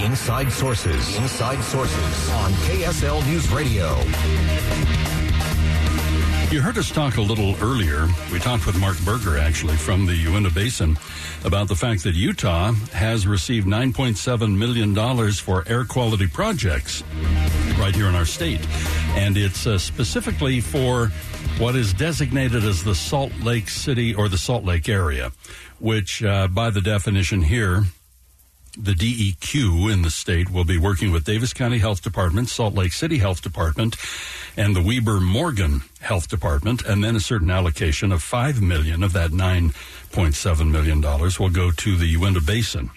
Inside Sources. Inside Sources on KSL News Radio. You heard us talk a little earlier. We talked with Mark Berger, actually, from the Uinta Basin, about the fact that Utah has received $9.7 million for air quality projects right here in our state. And it's uh, specifically for what is designated as the Salt Lake City or the Salt Lake area, which, uh, by the definition here, the DEQ in the state will be working with Davis County Health Department, Salt Lake City Health Department, and the Weber Morgan Health Department, and then a certain allocation of five million of that nine point seven million dollars will go to the Uinta Basin.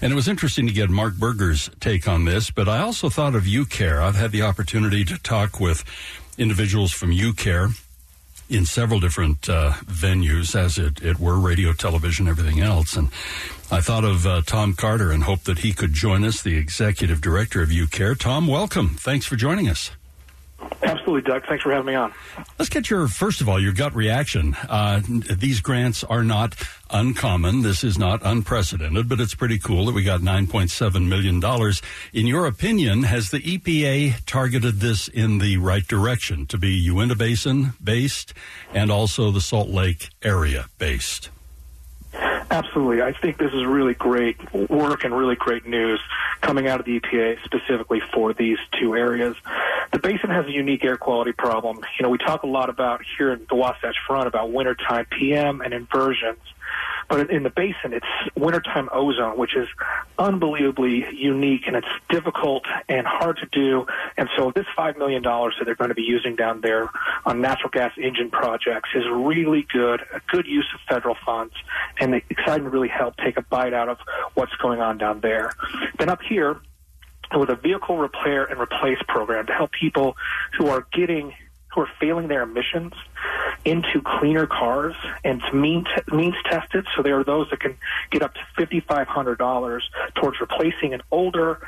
And it was interesting to get Mark Berger's take on this, but I also thought of UCAIR. I've had the opportunity to talk with individuals from UCAIR in several different uh, venues, as it, it were, radio, television, everything else. And I thought of uh, Tom Carter and hoped that he could join us, the executive director of UCAIR. Tom, welcome. Thanks for joining us. Absolutely, Doug. Thanks for having me on. Let's get your, first of all, your gut reaction. Uh, these grants are not uncommon. This is not unprecedented, but it's pretty cool that we got $9.7 million. In your opinion, has the EPA targeted this in the right direction to be Uinta Basin based and also the Salt Lake area based? Absolutely. I think this is really great work and really great news coming out of the EPA specifically for these two areas. The basin has a unique air quality problem. You know, we talk a lot about here in the Wasatch Front about wintertime PM and inversions. But in the basin, it's wintertime ozone, which is unbelievably unique and it's difficult and hard to do. And so this $5 million that they're going to be using down there on natural gas engine projects is really good, a good use of federal funds, and exciting to really help take a bite out of what's going on down there. Then up here, with a vehicle repair and replace program to help people who are getting who are failing their emissions into cleaner cars and it's means, means tested. So there are those that can get up to $5,500 towards replacing an older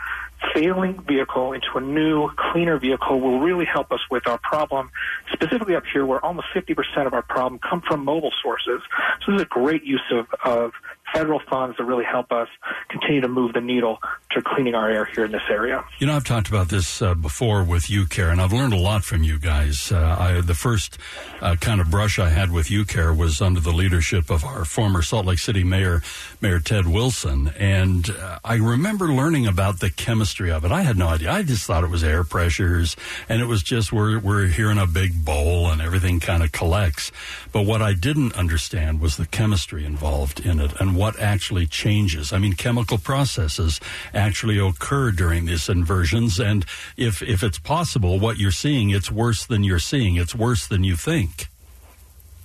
failing vehicle into a new, cleaner vehicle will really help us with our problem, specifically up here where almost 50% of our problem come from mobile sources. So this is a great use of, of federal funds to really help us continue to move the needle to cleaning our air here in this area. You know, I've talked about this uh, before with UCAIR, and I've learned a lot from you guys. Uh, I, the first uh, kind of brush I had with UCAIR was under the leadership of our former Salt Lake City Mayor, Mayor Ted Wilson, and uh, I remember learning about the chemistry of it. I had no idea. I just thought it was air pressures, and it was just we're we're here in a big bowl, and everything kind of collects. But what I didn't understand was the chemistry involved in it, and what actually changes. I mean, chemical processes actually occur during these inversions. And if, if it's possible, what you're seeing, it's worse than you're seeing. It's worse than you think.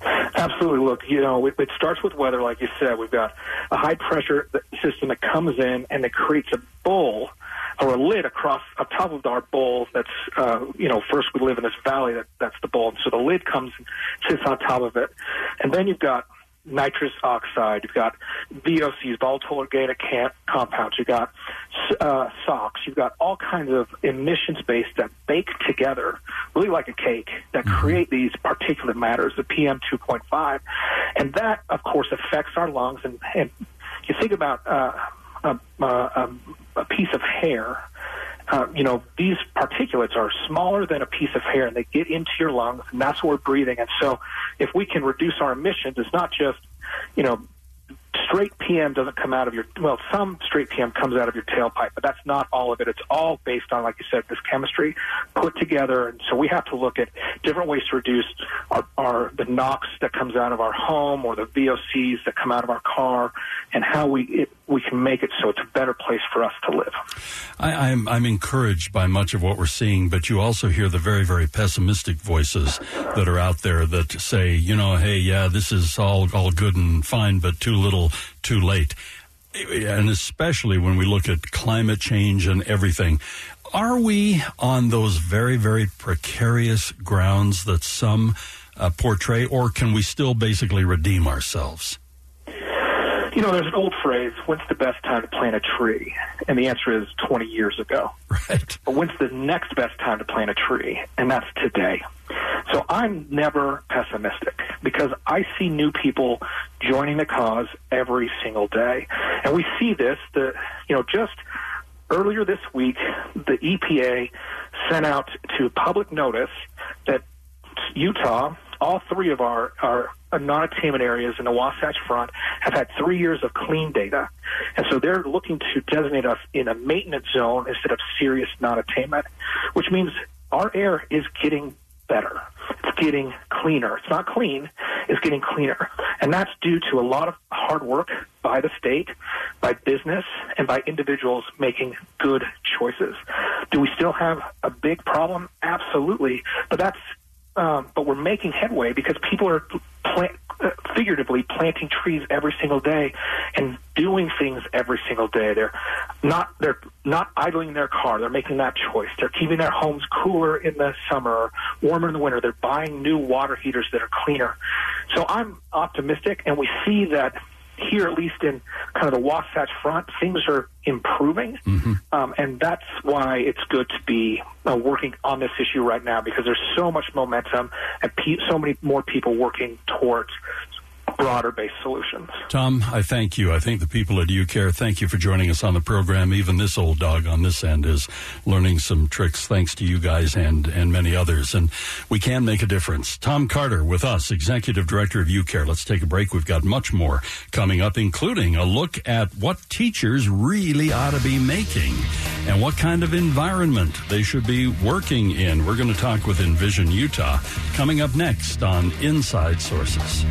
Absolutely. Look, you know, it, it starts with weather, like you said. We've got a high pressure system that comes in and it creates a bowl or a lid across on top of our bowl that's uh, you know first we live in this valley that that's the bowl and so the lid comes and sits on top of it and then you've got nitrous oxide, you've got VOCs, volatile organic compounds, you've got uh, SOx, you've got all kinds of emissions base that bake together, really like a cake, that mm-hmm. create these particulate matters, the PM 2.5. And that, of course, affects our lungs. And, and you think about uh, a, a, a piece of hair uh, you know, these particulates are smaller than a piece of hair and they get into your lungs and that's what we're breathing. And so if we can reduce our emissions, it's not just, you know, straight PM doesn't come out of your well, some straight PM comes out of your tailpipe, but that's not all of it. It's all based on, like you said, this chemistry put together, and so we have to look at different ways to reduce our, our the NOx that comes out of our home or the VOCs that come out of our car, and how we it, we can make it so it's a better place for us to live. I, I'm I'm encouraged by much of what we're seeing, but you also hear the very very pessimistic voices that are out there that say, you know, hey, yeah, this is all all good and fine, but too little, too late. And especially when we look at climate change and everything, are we on those very very precarious grounds that some uh, portray, or can we still basically redeem ourselves? You know, there's an old phrase, when's the best time to plant a tree? And the answer is 20 years ago. Right. But when's the next best time to plant a tree? And that's today. So I'm never pessimistic because I see new people joining the cause every single day. And we see this, the, you know, just earlier this week, the EPA sent out to public notice that Utah, all three of our, our non-attainment areas in the Wasatch Front have had three years of clean data. And so they're looking to designate us in a maintenance zone instead of serious non-attainment, which means our air is getting better. Getting cleaner. It's not clean, it's getting cleaner. And that's due to a lot of hard work by the state, by business, and by individuals making good choices. Do we still have a big problem? Absolutely. But that's um, but we're making headway because people are uh, figuratively planting trees every single day and doing things every single day. They're not they're not idling their car. They're making that choice. They're keeping their homes cooler in the summer, warmer in the winter. They're buying new water heaters that are cleaner. So I'm optimistic, and we see that here, at least in kind of the Wasatch Front, things are improving, Mm-hmm. um, and that's why it's good to be uh, working on this issue right now because there's so much momentum and pe- so many more people working towards broader based solutions. Tom, I thank you. I think the people at UCAIR, thank you for joining us on the program. Even this old dog on this end is learning some tricks thanks to you guys and, and many others. And we can make a difference. Tom Carter with us, Executive Director of UCAIR. Let's take a break. We've got much more coming up, including a look at what teachers really ought to be making and what kind of environment they should be working in. We're going to talk with Envision Utah coming up next on Inside Sources.